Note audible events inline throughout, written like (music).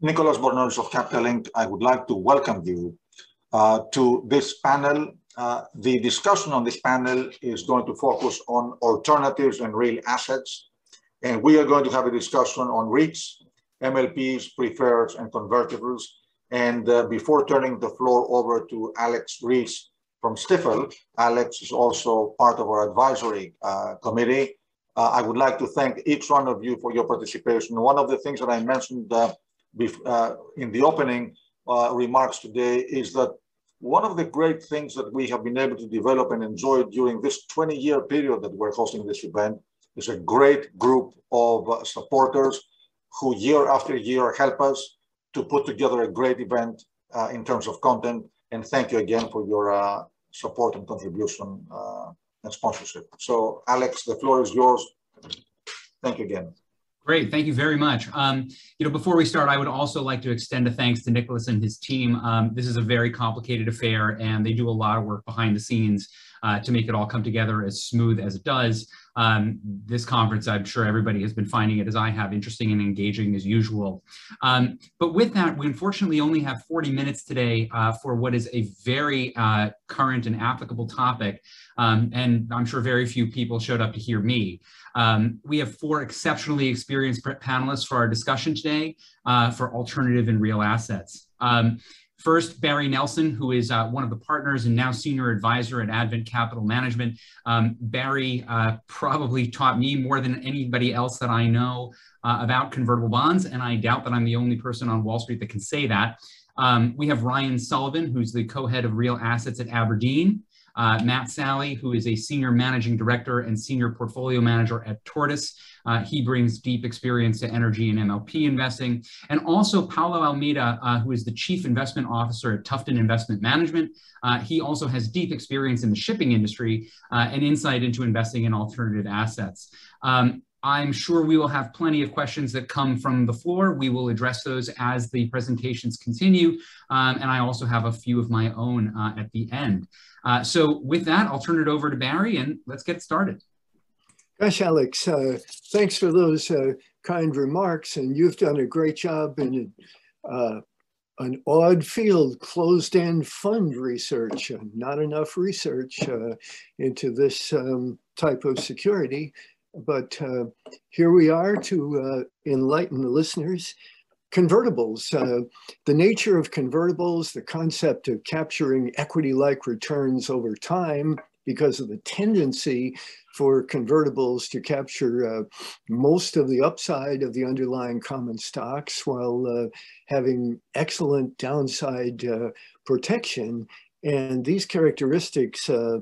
Nicholas Bornozis of Capital Link, I would like to welcome you uh, to this panel. Uh, the discussion on this panel is going to focus on alternatives and real assets. And we are going to have a discussion on REITs, MLPs, preferreds, and convertibles. And uh, before turning the floor over to Alex Rees from Stifel, Alex is also part of our advisory uh, committee. Uh, I would like to thank each one of you for your participation. One of the things that I mentioned uh, in the opening uh, remarks today is that one of the great things that we have been able to develop and enjoy during this 20 year period that we're hosting this event is a great group of uh, supporters who year after year help us to put together a great event uh, in terms of content. And thank you again for your uh, support and contribution uh, and sponsorship. So Alex, the floor is yours. Thank you again. Great, thank you very much. Um, you know, before we start, I would also like to extend a thanks to Nicholas and his team. Um, this is a very complicated affair, and they do a lot of work behind the scenes uh, to make it all come together as smooth as it does. Um, this conference, I'm sure everybody has been finding it as I have, interesting and engaging as usual. Um, but with that, we unfortunately only have 40 minutes today uh, for what is a very uh, current and applicable topic. Um, and I'm sure very few people showed up to hear me. Um, we have four exceptionally experienced panelists for our discussion today uh, for alternative and real assets. Um, First, Barry Nelson, who is uh, one of the partners and now senior advisor at Advent Capital Management. Um, Barry uh, probably taught me more than anybody else that I know uh, about convertible bonds, and I doubt that I'm the only person on Wall Street that can say that. Um, we have Ryan Sullivan, who's the co-head of real assets at Aberdeen. Uh, Matt Sallee, who is a senior managing director and senior portfolio manager at Tortoise. Uh, he brings deep experience to energy and MLP investing. And also Paulo Almeida, uh, who is the chief investment officer at Tufton Investment Management. Uh, he also has deep experience in the shipping industry uh, and insight into investing in alternative assets. Um, I'm sure we will have plenty of questions that come from the floor. We will address those as the presentations continue. Um, and I also have a few of my own uh, at the end. Uh, so with that, I'll turn it over to Barry and let's get started. Gosh, Alex, uh, thanks for those uh, kind remarks. And you've done a great job in uh, an odd field, closed-end fund research, not enough research uh, into this um, type of security. But uh, here we are to enlighten the listeners convertibles. Uh, the nature of convertibles, the concept of capturing equity-like returns over time because of the tendency for convertibles to capture uh, most of the upside of the underlying common stocks while uh, having excellent downside uh, protection. And these characteristics uh, uh,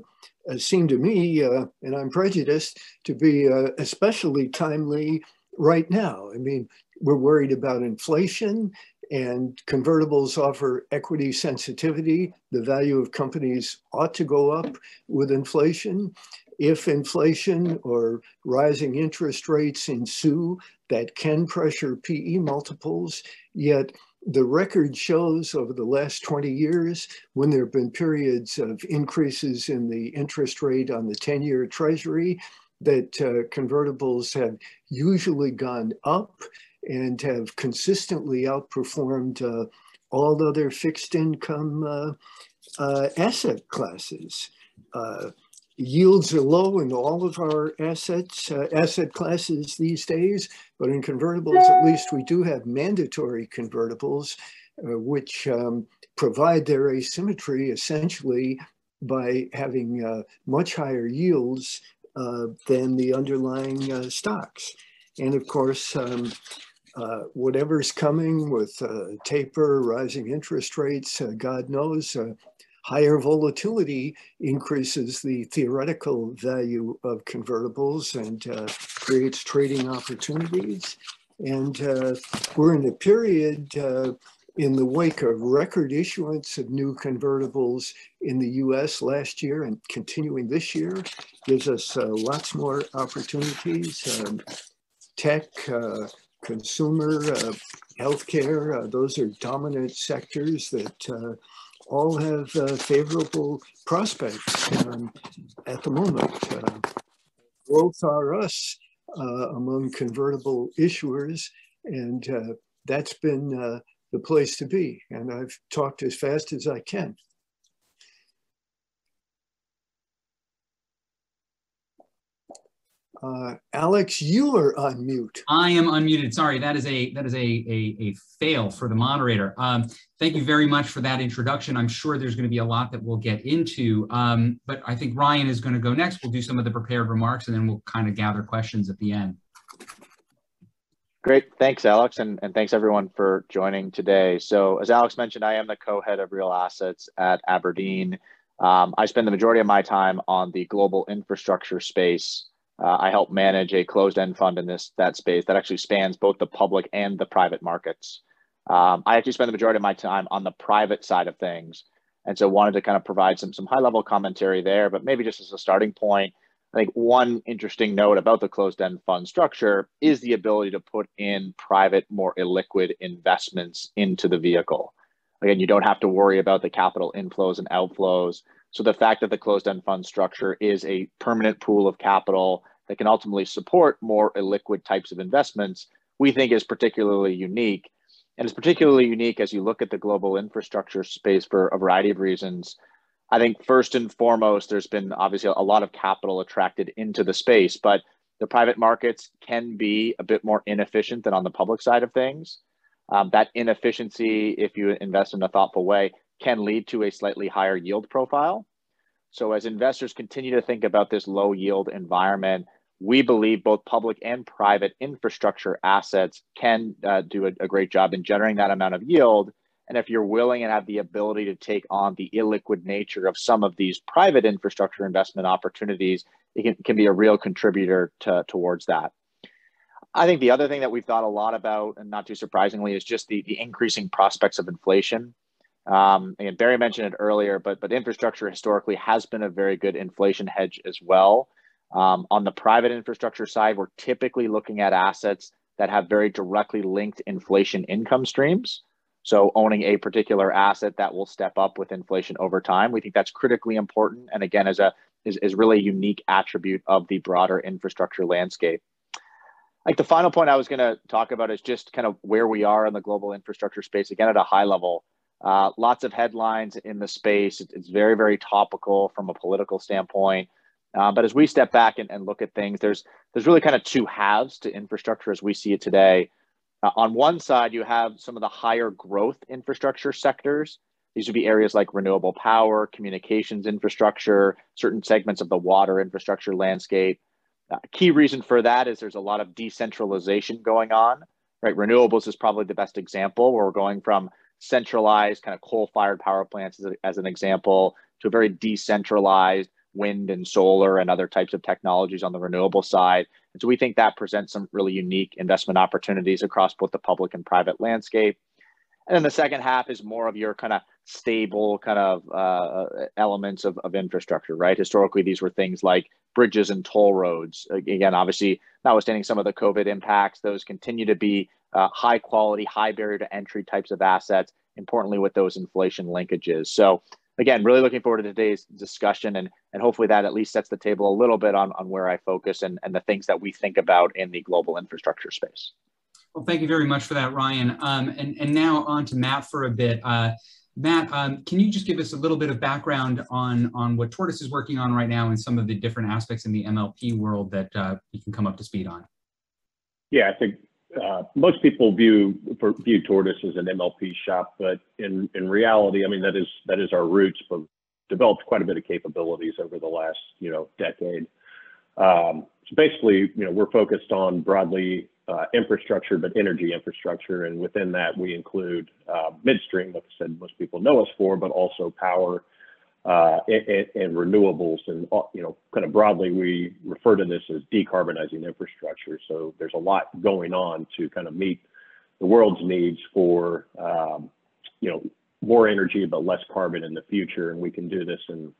Uh, seem to me, uh, and I'm prejudiced, to be uh, especially timely right now. I mean, we're worried about inflation and convertibles offer equity sensitivity. The value of companies ought to go up with inflation. If inflation or rising interest rates ensue, that can pressure PE multiples, yet the record shows over the last 20 years when there have been periods of increases in the interest rate on the 10-year treasury that uh, convertibles have usually gone up and have consistently outperformed uh, all other fixed income uh, uh, asset classes. Uh, yields are low in all of our assets, uh, asset classes these days, but in convertibles, at least we do have mandatory convertibles, uh, which um, provide their asymmetry essentially by having much higher yields than the underlying stocks. And of course, um, uh, whatever's coming with uh, taper, rising interest rates, uh, God knows, uh, higher volatility increases the theoretical value of convertibles and uh, creates trading opportunities. And we're in a period in the wake of record issuance of new convertibles in the US last year and continuing this year gives us lots more opportunities. Um, tech, consumer, uh, healthcare, uh, those are dominant sectors that uh, all have uh, favorable prospects um, at the moment. Uh, growth are us uh, among convertible issuers and that's been uh, the place to be. And I've talked as fast as I can. Uh, Alex, you are on mute. I am unmuted. Sorry, that is a that is a a, a fail for the moderator. Um, thank you very much for that introduction. I'm sure there's going to be a lot that we'll get into, um, but I think Ryan is going to go next. We'll do some of the prepared remarks, and then we'll kind of gather questions at the end. Great, thanks, Alex, and, and thanks everyone for joining today. So, as Alex mentioned, I am the co-head of real assets at Aberdeen. Um, I spend the majority of my time on the global infrastructure space. Uh, I help manage a closed-end fund in this that space that actually spans both the public and the private markets. Um, I actually spend the majority of my time on the private side of things, and so wanted to kind of provide some some high-level commentary there. But maybe just as a starting point, I think one interesting note about the closed-end fund structure is the ability to put in private, more illiquid investments into the vehicle. Again, you don't have to worry about the capital inflows and outflows. So the fact that the closed-end fund structure is a permanent pool of capital that can ultimately support more illiquid types of investments, we think is particularly unique. And it's particularly unique as you look at the global infrastructure space for a variety of reasons. I think first and foremost, there's been obviously a lot of capital attracted into the space, but the private markets can be a bit more inefficient than on the public side of things. Um, that inefficiency, if you invest in a thoughtful way, can lead to a slightly higher yield profile. So as investors continue to think about this low yield environment, we believe both public and private infrastructure assets can uh, do a, a, great job in generating that amount of yield. And if you're willing and have the ability to take on the illiquid nature of some of these private infrastructure investment opportunities, it can, can be a real contributor to, towards that. I think the other thing that we've thought a lot about, and not too surprisingly, is just the, the increasing prospects of inflation. Um, and Barry mentioned it earlier, but but infrastructure historically has been a very good inflation hedge as well. Um, on the private infrastructure side, we're typically looking at assets that have very directly linked inflation income streams. So owning a particular asset that will step up with inflation over time, we think that's critically important. And again, as a is, is really a unique attribute of the broader infrastructure landscape. Like the final point I was going to talk about is just kind of where we are in the global infrastructure space. Again, at a high level, uh, lots of headlines in the space. It's very, very topical from a political standpoint. Uh, but as we step back and, and, look at things, there's there's really kind of two halves to infrastructure as we see it today. Uh, on one side, you have some of the higher growth infrastructure sectors. These would be areas like renewable power, communications infrastructure, certain segments of the water infrastructure landscape. Uh, key reason for that is there's a lot of decentralization going on. Right, renewables is probably the best example where we're going from centralized kind of coal-fired power plants as, a, as an example to a very decentralized wind and solar and other types of technologies on the renewable side. And so we think that presents some really unique investment opportunities across both the public and private landscape. And then the second half is more of your kind of stable kind of uh, elements of, of infrastructure, right? Historically, these were things like bridges and toll roads. Again, obviously, notwithstanding some of the COVID impacts, those continue to be uh, high quality, high barrier to entry types of assets, importantly with those inflation linkages. So again, really looking forward to today's discussion and, and hopefully that at least sets the table a little bit on, on where I focus and, and the things that we think about in the global infrastructure space. Well, thank you very much for that, Ryan. Um, and, and now on to Matt for a bit. Uh, Matt, um, can you just give us a little bit of background on, on what Tortoise is working on right now and some of the different aspects in the MLP world that uh, you can come up to speed on? Yeah, I think uh, most people view view Tortoise as an MLP shop, but in in reality, I mean that is that is our roots, but developed quite a bit of capabilities over the last you know decade. Um, so basically, you know, we're focused on broadly uh, infrastructure, but energy infrastructure, and within that we include uh, midstream, like I said, most people know us for, but also power and, and, renewables. And, uh, you know, kind of broadly, we refer to this as decarbonizing infrastructure. So there's a lot going on to kind of meet the world's needs for, um, you know, more energy, but less carbon in the future. And we can do this in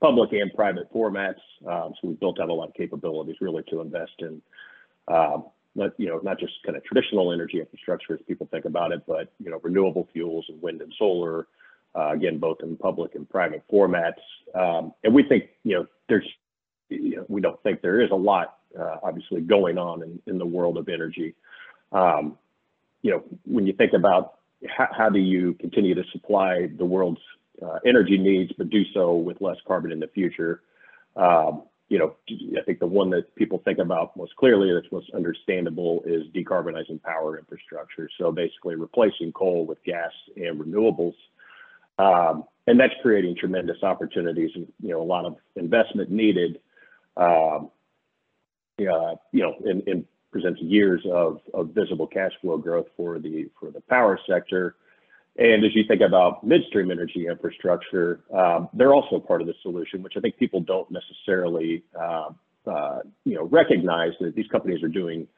public and private formats. Um, so we've built out a lot of capabilities really to invest in, um, not, you know, not just kind of traditional energy infrastructure as people think about it, but, you know, renewable fuels and wind and solar, uh, again, both in public and private formats. Um, and we think, you know, there's, you know, we don't think there is a lot, uh, obviously, going on in, in the world of energy. Um, you know, when you think about how, how do you continue to supply the world's uh, energy needs, but do so with less carbon in the future. Um, you know, I think the one that people think about most clearly, that's most understandable, is decarbonizing power infrastructure. So basically replacing coal with gas and renewables. Um, and that's creating tremendous opportunities and, you know, a lot of investment needed, um, uh, you know, and, and presents years of, of visible cash flow growth for the, for the power sector. And as you think about midstream energy infrastructure, um, they're also part of the solution, which I think people don't necessarily, uh, uh, you know, recognize that these companies are doing,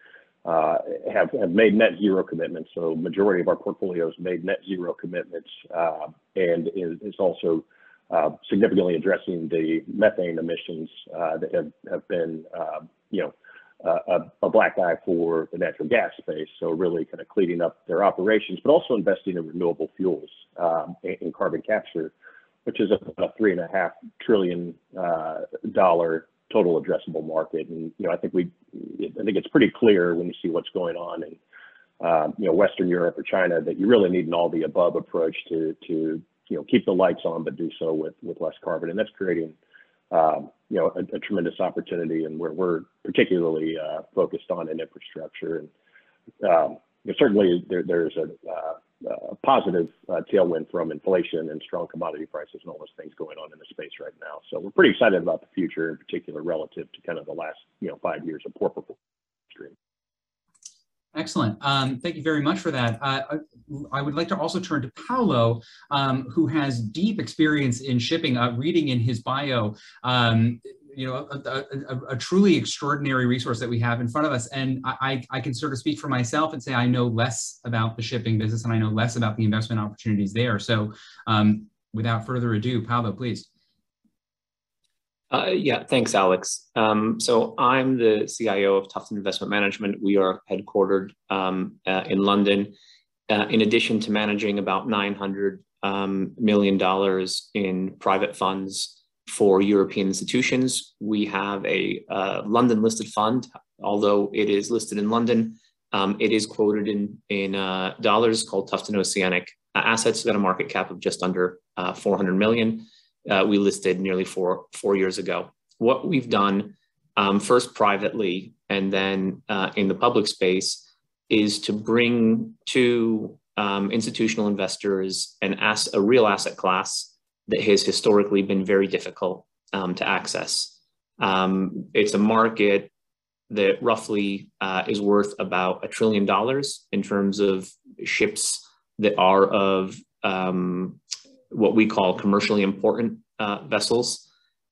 uh, have, have made net zero commitments. So majority of our portfolios made net zero commitments uh, and is, is also uh, significantly addressing the methane emissions uh, that have, have been, you know, a, a, black eye for the natural gas space. So really kind of cleaning up their operations, but also investing in renewable fuels um, in carbon capture, which is a, a three and a half trillion uh, dollar total addressable market. And you know, I think we, I think it's pretty clear when you see what's going on in, uh, you know, Western Europe or China that you really need an all the above approach to to you know keep the lights on, but do so with with less carbon, and that's creating um, you know, a, tremendous opportunity and where we're particularly uh, focused on in infrastructure. And um, certainly there, there's a, uh, a positive uh, tailwind from inflation and strong commodity prices and all those things going on in the space right now. So we're pretty excited about the future, in particular relative to kind of the last you know five years of poor performance. Excellent. Um, thank you very much for that. Uh, I, I, would like to also turn to Paulo, um, who has deep experience in shipping. Uh, reading in his bio, um, you know, a, a, a, truly extraordinary resource that we have in front of us. And I, I, can sort of speak for myself and say I know less about the shipping business and I know less about the investment opportunities there. So um, without further ado, Paulo, please. Uh, yeah, thanks, Alex. Um, so I'm the CIO of Tufton Investment Management. We are headquartered um, uh, in London. Uh, in addition to managing about 900 um, million dollars in private funds for European institutions, we have a uh, London listed fund. Although it is listed in London, um, it is quoted in, in uh, dollars called Tufton Oceanic Assets, got a market cap of just under uh, 400 million uh, we listed nearly four, four years ago. What we've done um, first privately and then uh, in the public space is to bring to um, institutional investors an ass, a real asset class that has historically been very difficult um, to access. Um, it's a market that roughly uh, is worth about a trillion dollars in terms of ships that are of um, what we call commercially important uh, vessels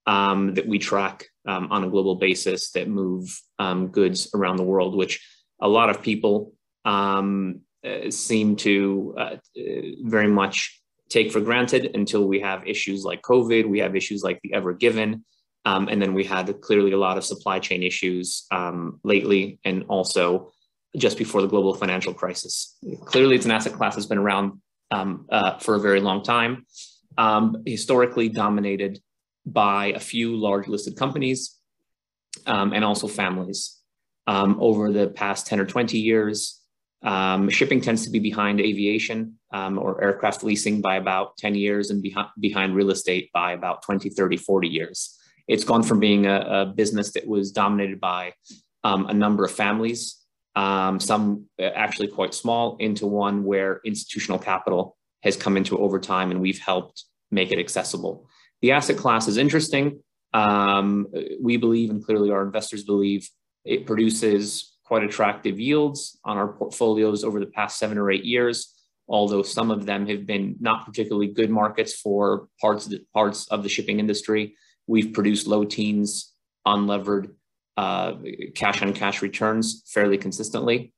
um, that we track um, on a global basis that move um, goods around the world, which a lot of people uh, seem to uh, very much take for granted until we have issues like COVID, we have issues like the Ever Given, um, and then we had clearly a lot of supply chain issues um, lately and also just before the global financial crisis. Clearly, it's an asset class that's been around um, uh, for a very long time um, historically dominated by a few large listed companies um, and also families. Um, over the past 10 or 20 years, um, shipping tends to be behind aviation um, or aircraft leasing by about 10 years and behind, behind real estate by about 20, 30, 40 years. It's gone from being a, a business that was dominated by um, a number of families, some actually quite small, into one where institutional capital has come into over time and we've helped make it accessible. The asset class is interesting. Um, we believe, and clearly our investors believe, it produces quite attractive yields on our portfolios over the past seven or eight years, although some of them have been not particularly good markets for parts of the, parts of the shipping industry. We've produced low teens unlevered uh, cash on cash returns fairly consistently.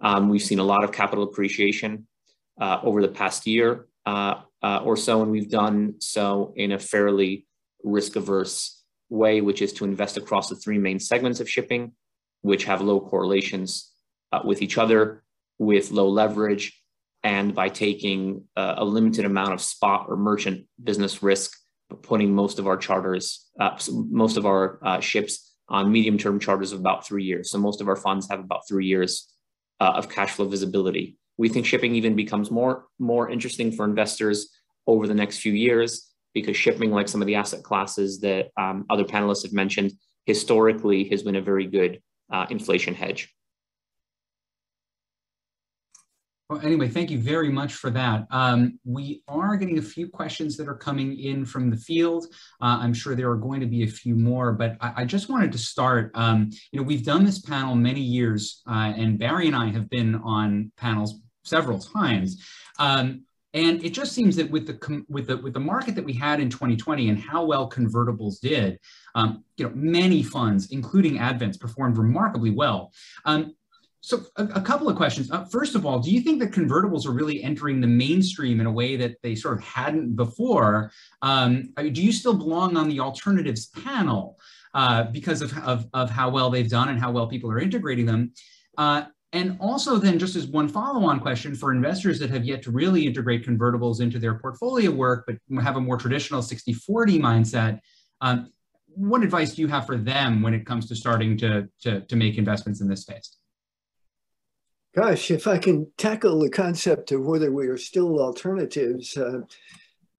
Um, we've seen a lot of capital appreciation uh, over the past year uh, uh, or so, and we've done so in a fairly risk averse way, which is to invest across the three main segments of shipping, which have low correlations uh, with each other, with low leverage, and by taking uh, a limited amount of spot or merchant business risk, putting most of our charters, uh, most of our uh, ships on medium term charters of about three years. So most of our funds have about three years of cash flow visibility We think shipping even becomes more, more interesting for investors over the next few years because shipping, like some of the asset classes that um, other panelists have mentioned, historically has been a very good uh, inflation hedge. Well, anyway, thank you very much for that. Um, we are getting a few questions that are coming in from the field. Uh, I'm sure there are going to be a few more, but I, I just wanted to start. Um, you know, we've done this panel many years, uh, and Barry and I have been on panels several times. Um, and it just seems that with the with the with the market that we had in 2020 and how well convertibles did, um, you know, many funds, including Advents, performed remarkably well. Um, so a, a, couple of questions. Uh, first of all, do you think that convertibles are really entering the mainstream in a way that they sort of hadn't before? Um, do you still belong on the alternatives panel uh, because of, of, of, how well they've done and how well people are integrating them? Uh, and also then just as one follow-on question for investors that have yet to really integrate convertibles into their portfolio work, but have a more traditional 60-40 mindset, um, what advice do you have for them when it comes to starting to, to, to make investments in this space? Gosh, if I can tackle the concept of whether we are still alternatives, uh,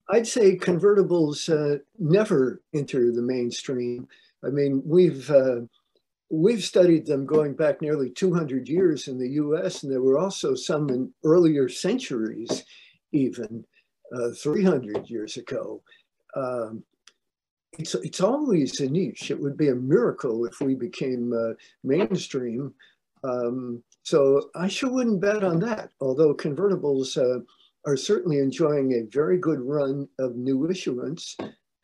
I'd say convertibles uh, never enter the mainstream. I mean, we've uh, we've studied them going back nearly 200 years in the U.S., and there were also some in earlier centuries, even uh, 300 years ago. Um, it's it's always a niche. It would be a miracle if we became uh, mainstream. Um, so I sure wouldn't bet on that, although convertibles uh, are certainly enjoying a very good run of new issuance,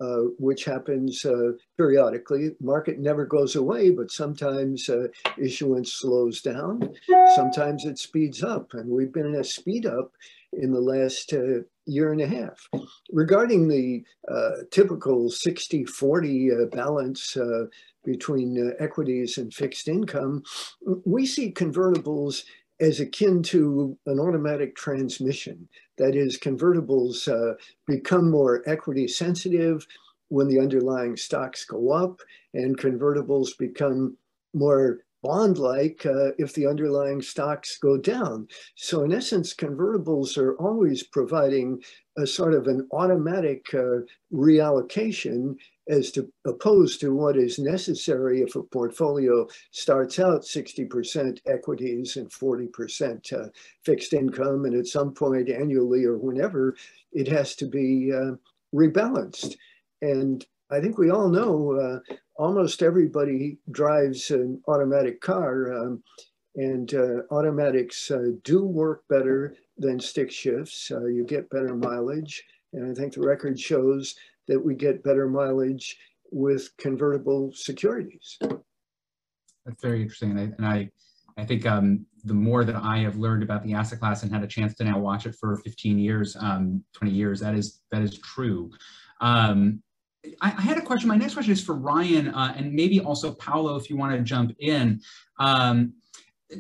uh, which happens uh, periodically. Market never goes away, but sometimes uh, issuance slows down. Sometimes it speeds up, and we've been in a speed up in the last uh, year and a half. Regarding the uh, typical 60-40 balance between uh, equities and fixed income, we see convertibles as akin to an automatic transmission. That is, convertibles uh, become more equity sensitive when the underlying stocks go up, and convertibles become more bond-like uh, if the underlying stocks go down. So in essence, convertibles are always providing a sort of an automatic uh, reallocation as to opposed to what is necessary if a portfolio starts out 60% equities and 40% uh, fixed income, and at some point annually or whenever, it has to be uh, rebalanced. And I think we all know uh, almost everybody drives an automatic car, um, and uh, automatics uh, do work better than stick shifts. Uh, you get better mileage, and I think the record shows that we get better mileage with convertible securities. That's very interesting. And I, and I, I think um, the more that I have learned about the asset class and had a chance to now watch it for 15 years, um, 20 years, that is, that is true. Um, I, I, had a question. My next question is for Ryan uh, and maybe also Paulo, if you want to jump in. Um,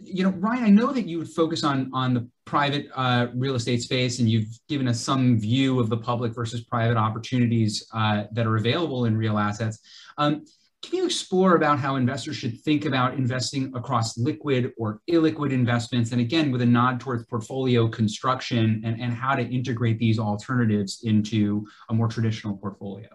you know, Ryan, I know that you would focus on on the private uh, real estate space, and you've given us some view of the public versus private opportunities uh, that are available in real assets. Um, can you explore about how investors should think about investing across liquid or illiquid investments, and again, with a nod towards portfolio construction and, and how to integrate these alternatives into a more traditional portfolio?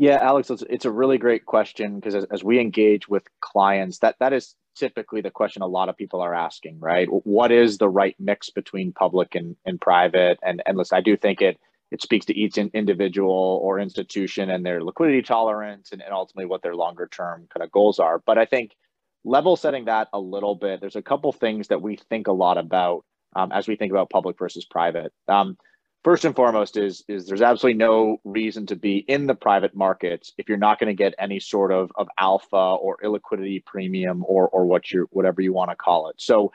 Yeah, Alex, it's, it's a really great question because as, as, we engage with clients, that that is typically the question a lot of people are asking, right? What is the right mix between public and, and private? And, and listen, I do think it it speaks to each individual or institution and their liquidity tolerance and, and ultimately what their longer term kind of goals are. But I think level setting that a little bit, there's a couple things that we think a lot about um, as we think about public versus private. Um, first and foremost is is there's absolutely no reason to be in the private markets if you're not going to get any sort of, of alpha or illiquidity premium or or what you whatever you want to call it. So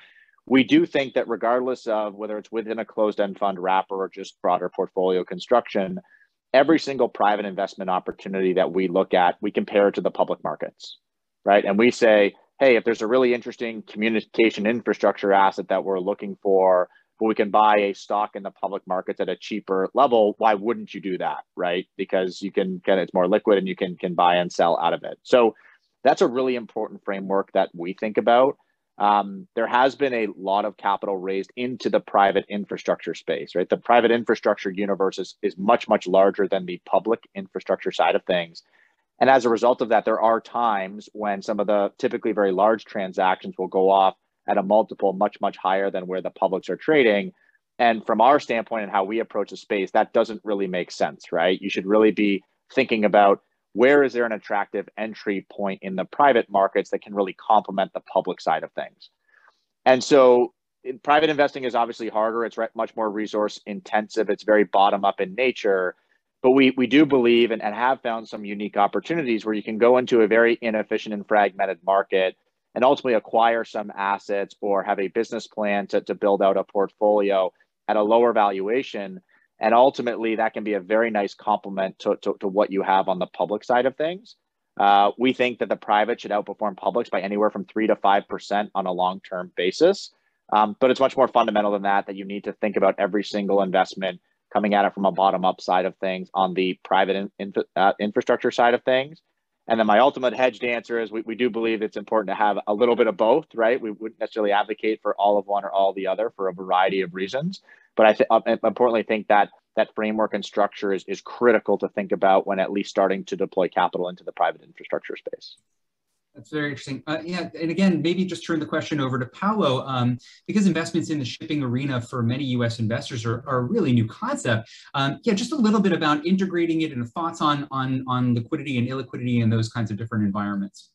we do think that regardless of whether it's within a closed-end fund wrapper or just broader portfolio construction every single private investment opportunity that we look at we compare it to the public markets right? And we say hey if there's a really interesting communication infrastructure asset that we're looking for but we can buy a stock in the public markets at a cheaper level why wouldn't you do that right because you can get it's more liquid and you can can buy and sell out of it so that's a really important framework that we think about um, there has been a lot of capital raised into the private infrastructure space, right? The private infrastructure universe is, is much, much larger than the public infrastructure side of things. And as a result of that, there are times when some of the typically very large transactions will go off at a multiple much, much higher than where the publics are trading. And from our standpoint and how we approach the space, that doesn't really make sense, right? You should really be thinking about where is there an attractive entry point in the private markets that can really complement the public side of things. And so private investing is obviously harder. It's much more resource intensive. It's very bottom up in nature. But we, we do believe and, and have found some unique opportunities where you can go into a very inefficient and fragmented market and ultimately acquire some assets or have a business plan to, to build out a portfolio at a lower valuation and ultimately, that can be a very nice complement to, to, to what you have on the public side of things. Uh, we think that the private should outperform publics by anywhere from three to five percent on a long-term basis. Um, but it's much more fundamental than that. That you need to think about every single investment coming at it from a bottom-up side of things on the private in, in, uh, infrastructure side of things. And then my ultimate hedged answer is we, we do believe it's important to have a little bit of both, right? We wouldn't necessarily advocate for all of one or all the other for a variety of reasons. But I th- uh, importantly think that that framework and structure is, is critical to think about when at least starting to deploy capital into the private infrastructure space. That's very interesting. Uh, yeah, and again, maybe just turn the question over to Paulo, um, because investments in the shipping arena for many U.S. investors are, are a really new concept. Um, yeah, just a little bit about integrating it and thoughts on on on liquidity and illiquidity and those kinds of different environments.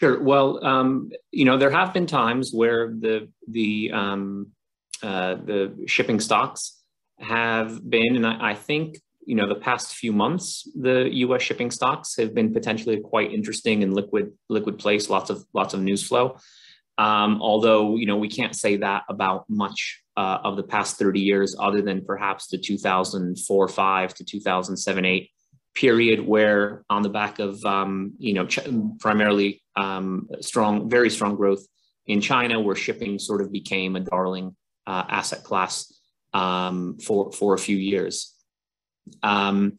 Sure. Well, um, you know, there have been times where the the um, uh, the shipping stocks have been, and I, I, think, you know, the past few months, the U.S. shipping stocks have been potentially quite interesting and liquid liquid place. Lots of lots of news flow. Um, although, you know, we can't say that about much uh, of the past 30 years, other than perhaps the 2004-5 to 2007-8 period, where on the back of, um, you know, primarily um, strong, very strong growth in China, where shipping sort of became a darling uh, asset class um, for for a few years. Um,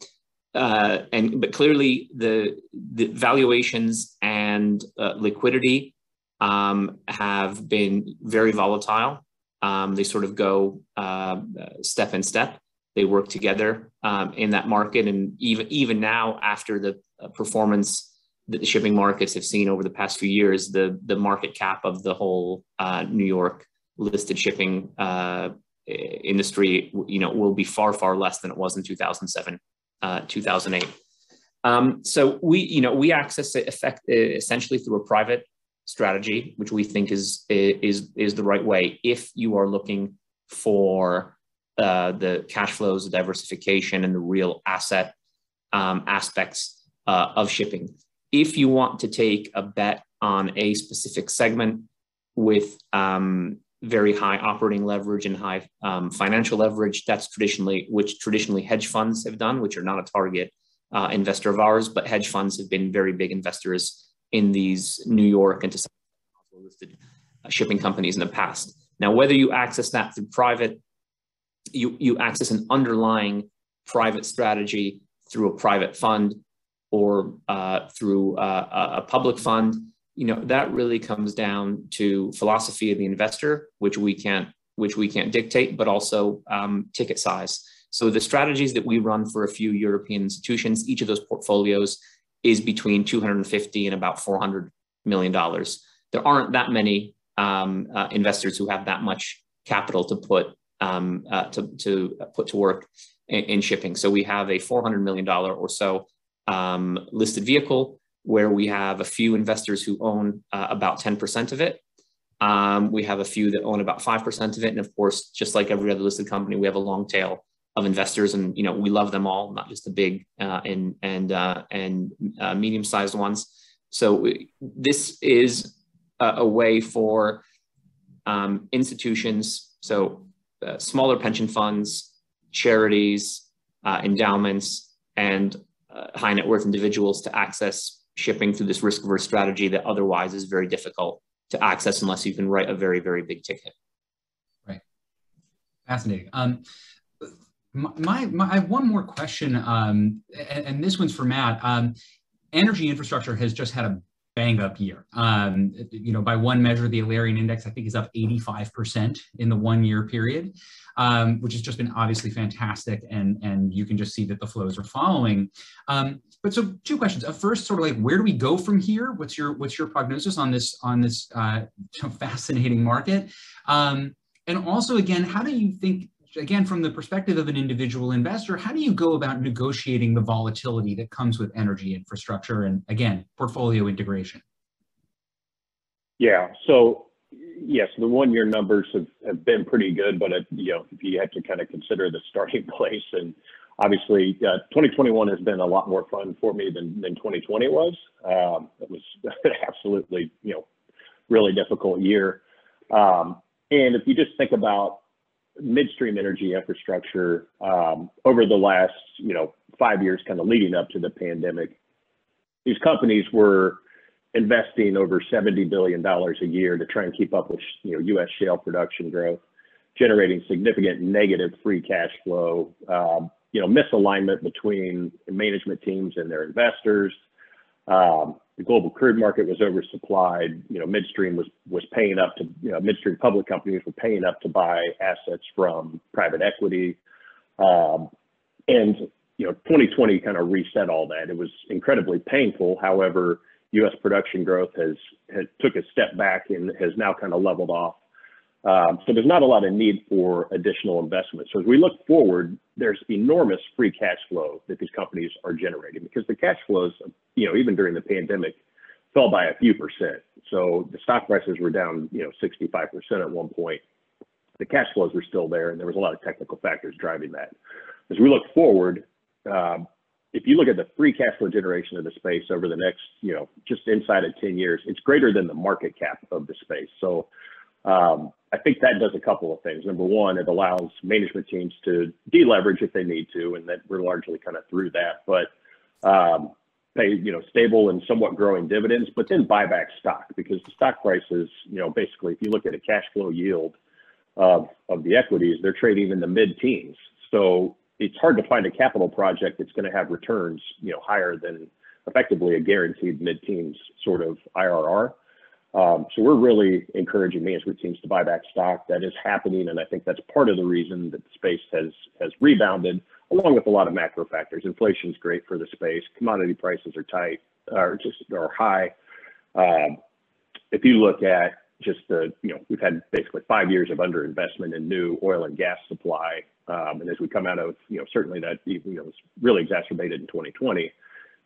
uh, and but clearly the the valuations and uh, liquidity um, have been very volatile. Um, they sort of go uh, step in step. They work together um, in that market, and even even now after the uh, performance that the shipping markets have seen over the past few years, the the market cap of the whole uh, New York listed shipping uh, industry, you know, will be far, far less than it was in 2007, uh, 2008. Um, so we, you know, we access it effect, essentially through a private strategy, which we think is is is the right way if you are looking for uh, the cash flows, the diversification, and the real asset um, aspects uh, of shipping. If you want to take a bet on a specific segment with um, very high operating leverage and high um, financial leverage. That's traditionally, which traditionally hedge funds have done, which are not a target uh, investor of ours, but hedge funds have been very big investors in these New York and to some listed uh, shipping companies in the past. Now, whether you access that through private, you, you access an underlying private strategy through a private fund or uh, through uh, a public fund, you know that really comes down to philosophy of the investor which we can't which we can't dictate but also um, ticket size. So the strategies that we run for a few european institutions each of those portfolios is between 250 and about 400 million dollars. There aren't that many um, uh, investors who have that much capital to put um, uh, to, to put to work in, in, shipping. So we have a 400 million dollar or so um, listed vehicle where we have a few investors who own uh, about 10% of it. Um, we have a few that own about 5% of it. And of course, just like every other listed company, we have a long tail of investors and, you know, we love them all, not just the big uh, and, and, uh, and uh, medium-sized ones. So we, this is a, a, way for um, institutions, so uh, smaller pension funds, charities, uh, endowments, and high net worth individuals to access shipping through this risk averse strategy that otherwise is very difficult to access unless you can write a very, very big ticket. Right. Fascinating. Um, my, my, I have one more question, um, and, and, this one's for Matt. Um, energy infrastructure has just had a bang up year. Um, you know, by one measure, the Alerian index I think is up 85% in the one year period, um, which has just been obviously fantastic. And, and you can just see that the flows are following. Um, but so two questions. Uh, first, sort of like where do we go from here? What's your what's your prognosis on this on this uh, (laughs) fascinating market? Um, and also, again, how do you think again, from the perspective of an individual investor, how do you go about negotiating the volatility that comes with energy infrastructure and again, portfolio integration? Yeah. So yes, the one-year numbers have, have been pretty good, but it, you know, you have to kind of consider the starting (laughs) place, and obviously, uh, 2021 has been a lot more fun for me than than 2020 was. Um, it was (laughs) absolutely, you know, really difficult year. Um, and if you just think about midstream energy infrastructure um, over the last, you know, five years, kind of leading up to the pandemic. These companies were investing over $70 billion a year to try and keep up with, you know, U.S. shale production growth, generating significant negative free cash flow, um, you know, misalignment between management teams and their investors, um, the global crude market was oversupplied. You know, midstream was was paying up to you know midstream public companies were paying up to buy assets from private equity, um, and you know 2020 kind of reset all that. It was incredibly painful. However, U.S. production growth has has took a step back and has now kind of leveled off. Um, so there's not a lot of need for additional investment. So as we look forward, there's enormous free cash flow that these companies are generating because the cash flows, you know, even during the pandemic, fell by a few percent. So the stock prices were down, you know, 65% at one point. The cash flows were still there, and there was a lot of technical factors driving that. As we look forward, um, if you look at the free cash flow generation of the space over the next, you know, just inside of 10 years, it's greater than the market cap of the space. So um, I think that does a couple of things. Number one, it allows management teams to deleverage if they need to, and that we're largely kind of through that. But um, pay you know stable and somewhat growing dividends, but then buy back stock because the stock price is you know basically if you look at a cash flow yield of of the equities, they're trading in the mid teens. So it's hard to find a capital project that's going to have returns you know higher than effectively a guaranteed mid teens sort of IRR. Um, so we're really encouraging management teams to buy back stock. That is happening, and I think that's part of the reason that the space has has rebounded, along with a lot of macro factors. Inflation is great for the space. Commodity prices are tight, are just are high. Um, if you look at just the, you know, we've had basically five years of underinvestment in new oil and gas supply, um, and as we come out of, you know, certainly that you know was really exacerbated in 2020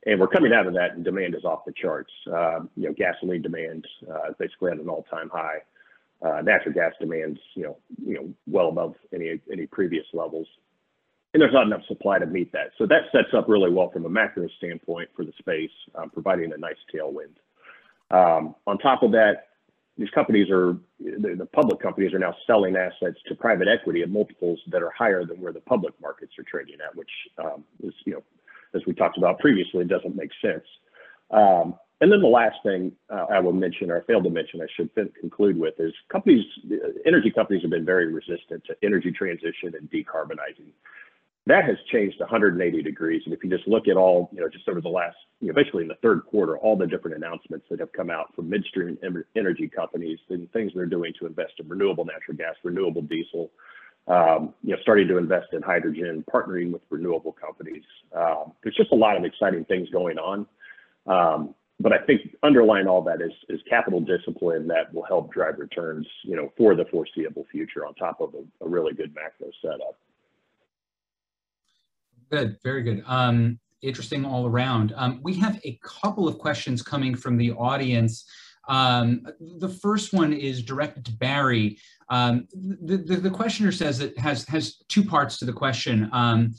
and we're coming out of that and demand is off the charts. Um, you know, gasoline demand uh, basically at an all-time high. Uh, natural gas demands, you know, you know, well above any any previous levels, and there's not enough supply to meet that. So that sets up really well from a macro standpoint for the space, um, providing a nice tailwind. Um, on top of that, these companies are the, the, public companies are now selling assets to private equity at multiples that are higher than where the public markets are trading at, which um, is you know as we talked about previously, it doesn't make sense. Um, and then the last thing uh, I will mention, or failed to mention, I should conclude with, is companies, energy companies have been very resistant to energy transition and decarbonizing. That has changed 180 degrees. And if you just look at all, you know, just over the last, you know, basically in the third quarter, all the different announcements that have come out from midstream energy companies and things they're doing to invest in renewable natural gas, renewable diesel, um, you know, starting to invest in hydrogen, partnering with renewable companies. Um, there's just a lot of exciting things going on. Um, but I think underlying all that is, is capital discipline that will help drive returns, you know, for the foreseeable future on top of a, a really good macro setup. Good, very good. Um, interesting all around. Um, we have a couple of questions coming from the audience. Um, the first one is directed to Barry. Um, the, the, the, questioner says it has, has two parts to the question. Um,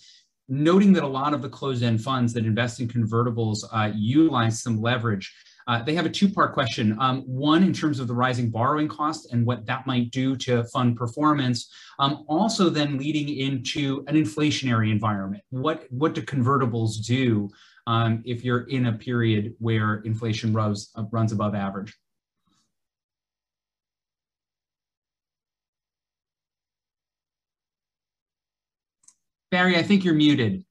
noting that a lot of the closed-end funds that invest in convertibles uh, utilize some leverage, uh, they have a two-part question. Um, one, in terms of the rising borrowing cost and what that might do to fund performance. Um, also then leading into an inflationary environment. What, what do convertibles do um, if you're in a period where inflation runs, uh, runs above average? Barry, I think you're muted.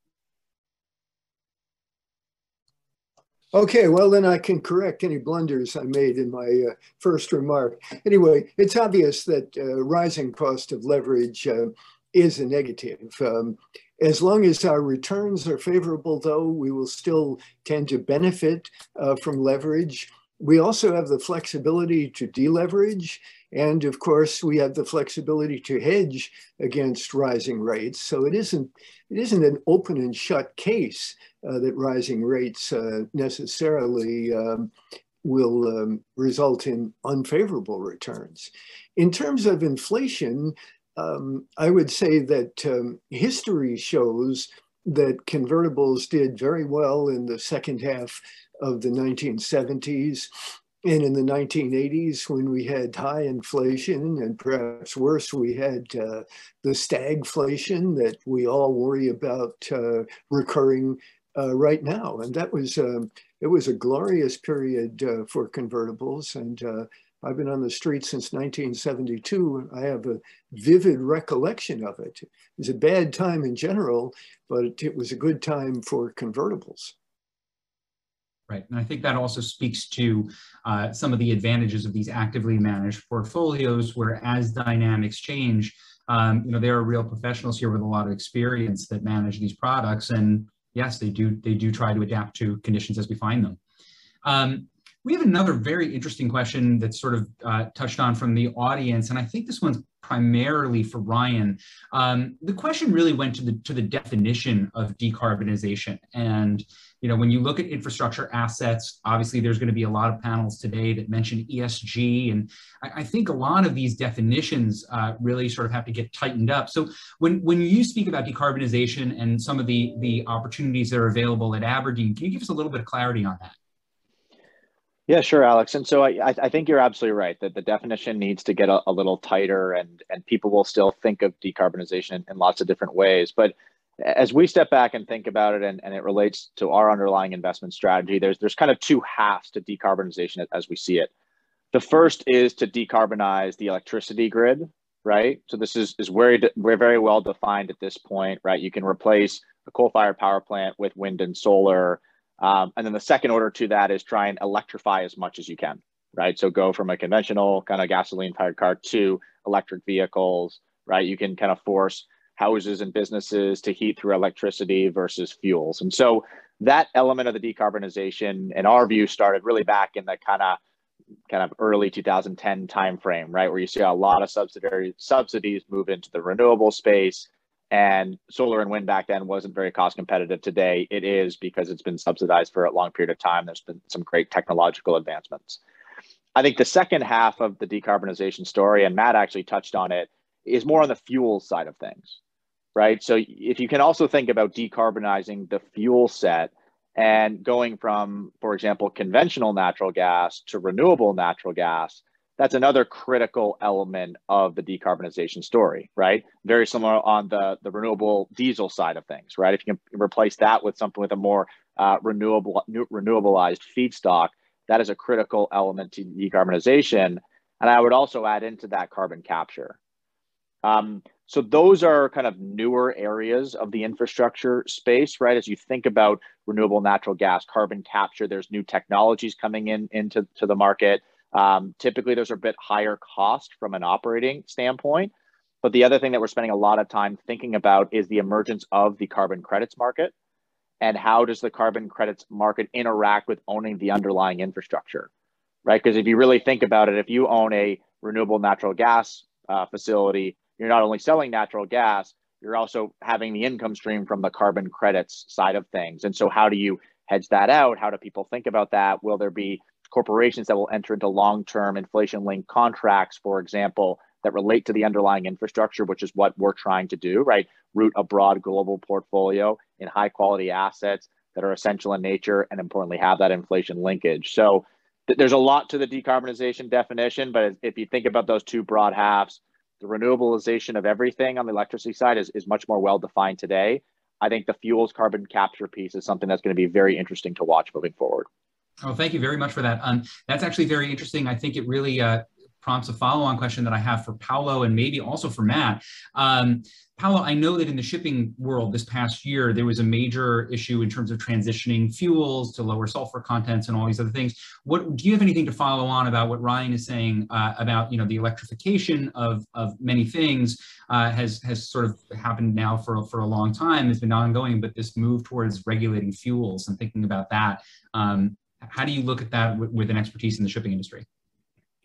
Okay, well then I can correct any blunders I made in my uh, first remark. Anyway, it's obvious that uh, rising cost of leverage uh, is a negative. Um, as long as our returns are favorable, though, we will still tend to benefit uh, from leverage. We also have the flexibility to deleverage. And of course, we have the flexibility to hedge against rising rates. So it isn't, it isn't an open and shut case uh, that rising rates uh, necessarily um, will um, result in unfavorable returns. In terms of inflation, um, I would say that um, history shows that convertibles did very well in the second half of the 1970s and in the 1980s when we had high inflation and perhaps worse we had uh, the stagflation that we all worry about uh, recurring uh, right now. And that was um, it was a glorious period uh, for convertibles and uh, I've been on the street since 1972. I have a vivid recollection of it. It was a bad time in general, but it was a good time for convertibles. Right, and I think that also speaks to uh, some of the advantages of these actively managed portfolios, where as dynamics change, um, you know, there are real professionals here with a lot of experience that manage these products, and yes, they do they do try to adapt to conditions as we find them. Um, we have another very interesting question that's sort of uh, touched on from the audience, and I think this one's primarily for Ryan. Um, the question really went to the to the definition of decarbonization, and you know when you look at infrastructure assets, obviously there's going to be a lot of panels today that mention ESG, and I, I think a lot of these definitions uh, really sort of have to get tightened up. So when when you speak about decarbonization and some of the the opportunities that are available at Aberdeen, can you give us a little bit of clarity on that? Yeah, sure, Alex. And so I, I think you're absolutely right that the definition needs to get a, a, little tighter, and and people will still think of decarbonization in, lots of different ways. But as we step back and think about it, and, and it relates to our underlying investment strategy, there's there's kind of two halves to decarbonization as we see it. The first is to decarbonize the electricity grid, right? So this is is very we're very well defined at this point, right? You can replace a coal-fired power plant with wind and solar um, and then the second order to that is try and electrify as much as you can, right? So go from a conventional kind of gasoline fired car to electric vehicles, right? You can kind of force houses and businesses to heat through electricity versus fuels. And so that element of the decarbonization, in our view, started really back in the kind of kind of early 2010 timeframe, right? Where you see a lot of subsidiary subsidies move into the renewable space and solar and wind back then wasn't very cost competitive. Today it is because it's been subsidized for a long period of time. There's been some great technological advancements. I think the second half of the decarbonization story, and Matt actually touched on it, is more on the fuel side of things, right? So if you can also think about decarbonizing the fuel set and going from, for example, conventional natural gas to renewable natural gas, that's another critical element of the decarbonization story, right? Very similar on the, the renewable diesel side of things, right? If you can replace that with something with a more uh, renewable, renewabilized feedstock, that is a critical element to decarbonization. And I would also add into that carbon capture. Um, so those are kind of newer areas of the infrastructure space, right? As you think about renewable natural gas, carbon capture, there's new technologies coming in into to the market. Um, typically, those are a bit higher cost from an operating standpoint. But the other thing that we're spending a lot of time thinking about is the emergence of the carbon credits market and how does the carbon credits market interact with owning the underlying infrastructure, right? Because if you really think about it, if you own a renewable natural gas uh, facility, you're not only selling natural gas, you're also having the income stream from the carbon credits side of things. And so, how do you hedge that out? How do people think about that? Will there be corporations that will enter into long-term inflation-linked contracts, for example, that relate to the underlying infrastructure, which is what we're trying to do, right? Root a broad global portfolio in high quality assets that are essential in nature and importantly have that inflation linkage. So th- there's a lot to the decarbonization definition, but if you think about those two broad halves, the renewabilization of everything on the electricity side is, is much more well defined today. I think the fuels carbon capture piece is something that's going to be very interesting to watch moving forward. Oh, thank you very much for that. Um, that's actually very interesting. I think it really uh, prompts a follow-on question that I have for Paulo and maybe also for Matt. Um, Paulo, I know that in the shipping world this past year, there was a major issue in terms of transitioning fuels to lower sulfur contents and all these other things. What do you have anything to follow on about what Ryan is saying uh, about you know the electrification of, of many things uh, has has sort of happened now for, for a long time, It's been ongoing, but this move towards regulating fuels and thinking about that. Um, how do you look at that with, an expertise in the shipping industry?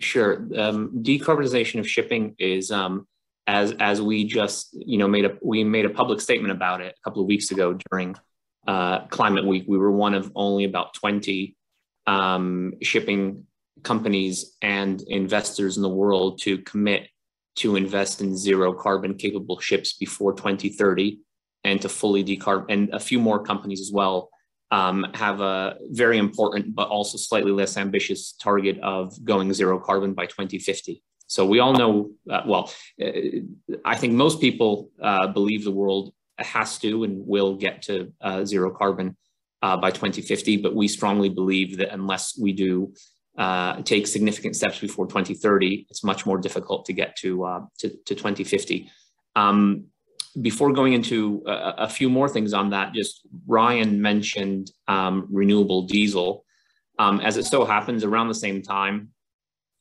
Sure. Um, decarbonization of shipping is um, as as we just you know made a we made a public statement about it a couple of weeks ago during uh, Climate Week. We were one of only about twenty um, shipping companies and investors in the world to commit to invest in zero carbon capable ships before 2030 and to fully decarb and a few more companies as well um, have a very important but also slightly less ambitious target of going zero carbon by 2050 so we all know, uh, well, uh, I think most people uh, believe the world has to and will get to uh, zero carbon uh, by 2050, but we strongly believe that unless we do uh, take significant steps before 2030, it's much more difficult to get to, to, to, 2050. Um, before going into a, a, few more things on that, just Ryan mentioned um, renewable diesel. Um, as it so happens, around the same time,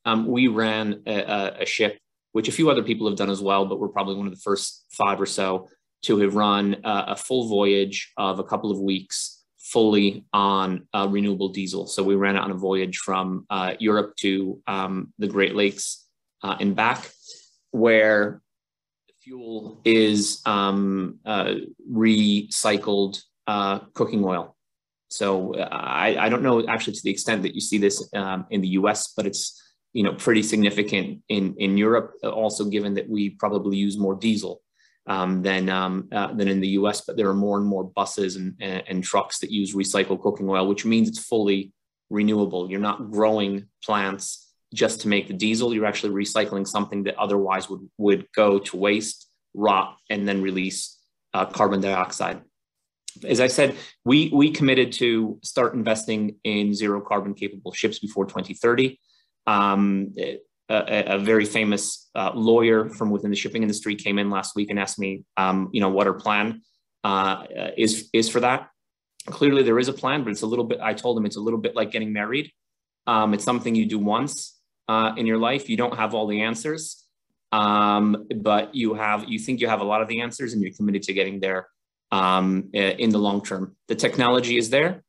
um, we ran a, a, ship, which a few other people have done as well, but we're probably one of the first five or so to have run a, a full voyage of a couple of weeks fully on uh, renewable diesel. So we ran it on a voyage from uh, Europe to um, the Great Lakes uh, and back, where fuel is um, uh, recycled uh, cooking oil. So uh, I, I, don't know actually to the extent that you see this um, in the US, but it's you know, pretty significant in, in Europe, also given that we probably use more diesel um, than, um, uh, than in the US, but there are more and more buses and, and, and, trucks that use recycled cooking oil, which means it's fully renewable. You're not growing plants just to make the diesel. You're actually recycling something that otherwise would, would go to waste, rot, and then release uh, carbon dioxide. As I said, we, we committed to start investing in zero carbon capable ships before 2030 um, a, a, very famous uh, lawyer from within the shipping industry came in last week and asked me, um, you know, what our plan uh, is is for that. Clearly, there is a plan, but it's a little bit. I told him it's a little bit like getting married. Um, it's something you do once uh, in your life. You don't have all the answers, um, but you have. You think you have a lot of the answers, and you're committed to getting there um, in the long term. The technology is there,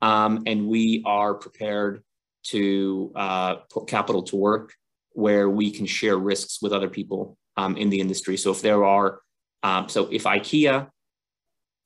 um, and we are prepared to uh, put capital to work where we can share risks with other people um, in the industry. So if there are, um, so if IKEA,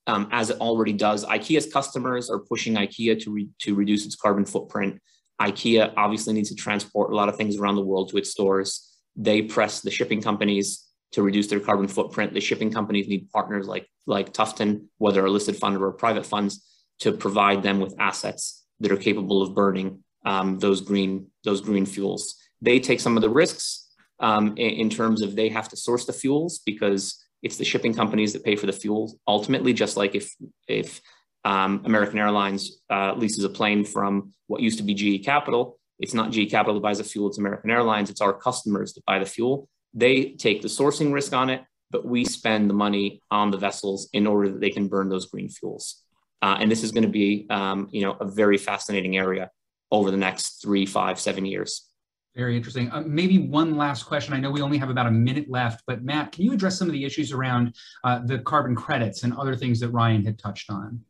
um, as it already does, IKEA's customers are pushing IKEA to, re to reduce its carbon footprint. IKEA obviously needs to transport a lot of things around the world to its stores. They press the shipping companies to reduce their carbon footprint. The shipping companies need partners like, like Tufton, whether a listed fund or private funds, to provide them with assets that are capable of burning um, those green those green fuels. They take some of the risks um, in, in, terms of they have to source the fuels because it's the shipping companies that pay for the fuels ultimately. Just like if if um, American Airlines uh, leases a plane from what used to be GE Capital, it's not GE Capital that buys the fuel; it's American Airlines. It's our customers that buy the fuel. They take the sourcing risk on it, but we spend the money on the vessels in order that they can burn those green fuels. Uh, and this is going to be, um, you know, a very fascinating area over the next three, five, seven years. Very interesting. Uh, maybe one last question. I know we only have about a minute left, but Matt, can you address some of the issues around uh, the carbon credits and other things that Ryan had touched on?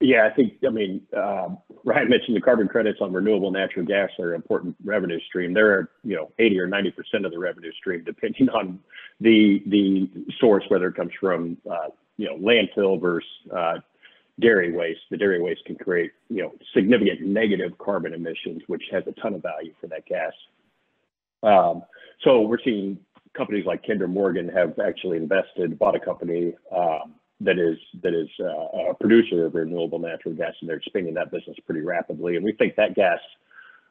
Yeah, I think, I mean, uh, Ryan mentioned the carbon credits on renewable natural gas are an important revenue stream. They're, you know, 80 or 90% of the revenue stream, depending on the the source, whether it comes from, uh, you know, landfill versus uh, dairy waste. The dairy waste can create, you know, significant negative carbon emissions, which has a ton of value for that gas. Um, so we're seeing companies like Kinder Morgan have actually invested, bought a company um, that is that is uh, a producer of renewable natural gas, and they're expanding that business pretty rapidly. And we think that gas,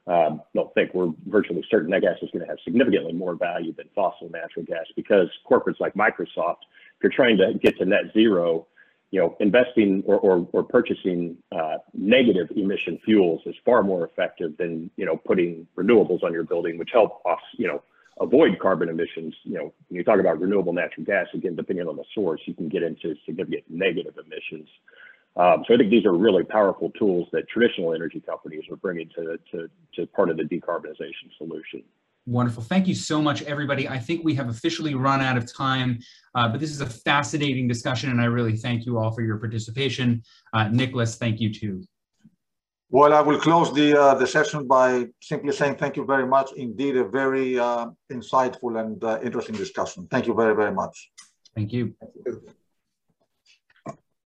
um, don't think we're virtually certain that gas is going to have significantly more value than fossil natural gas because corporates like Microsoft, if you're trying to get to net zero, you know, investing or, or, or purchasing uh, negative emission fuels is far more effective than, you know, putting renewables on your building, which help us, you know, avoid carbon emissions. You know, when you talk about renewable natural gas, again, depending on the source, you can get into significant negative emissions. Um, so I think these are really powerful tools that traditional energy companies are bringing to, to, to part of the decarbonization solution. Wonderful. Thank you so much, everybody. I think we have officially run out of time, uh, but this is a fascinating discussion, and I really thank you all for your participation. Uh, Nicholas, thank you too. Well, I will close the uh, the session by simply saying thank you very much. Indeed, a very uh, insightful and uh, interesting discussion. Thank you very, very much. Thank you. Thank you.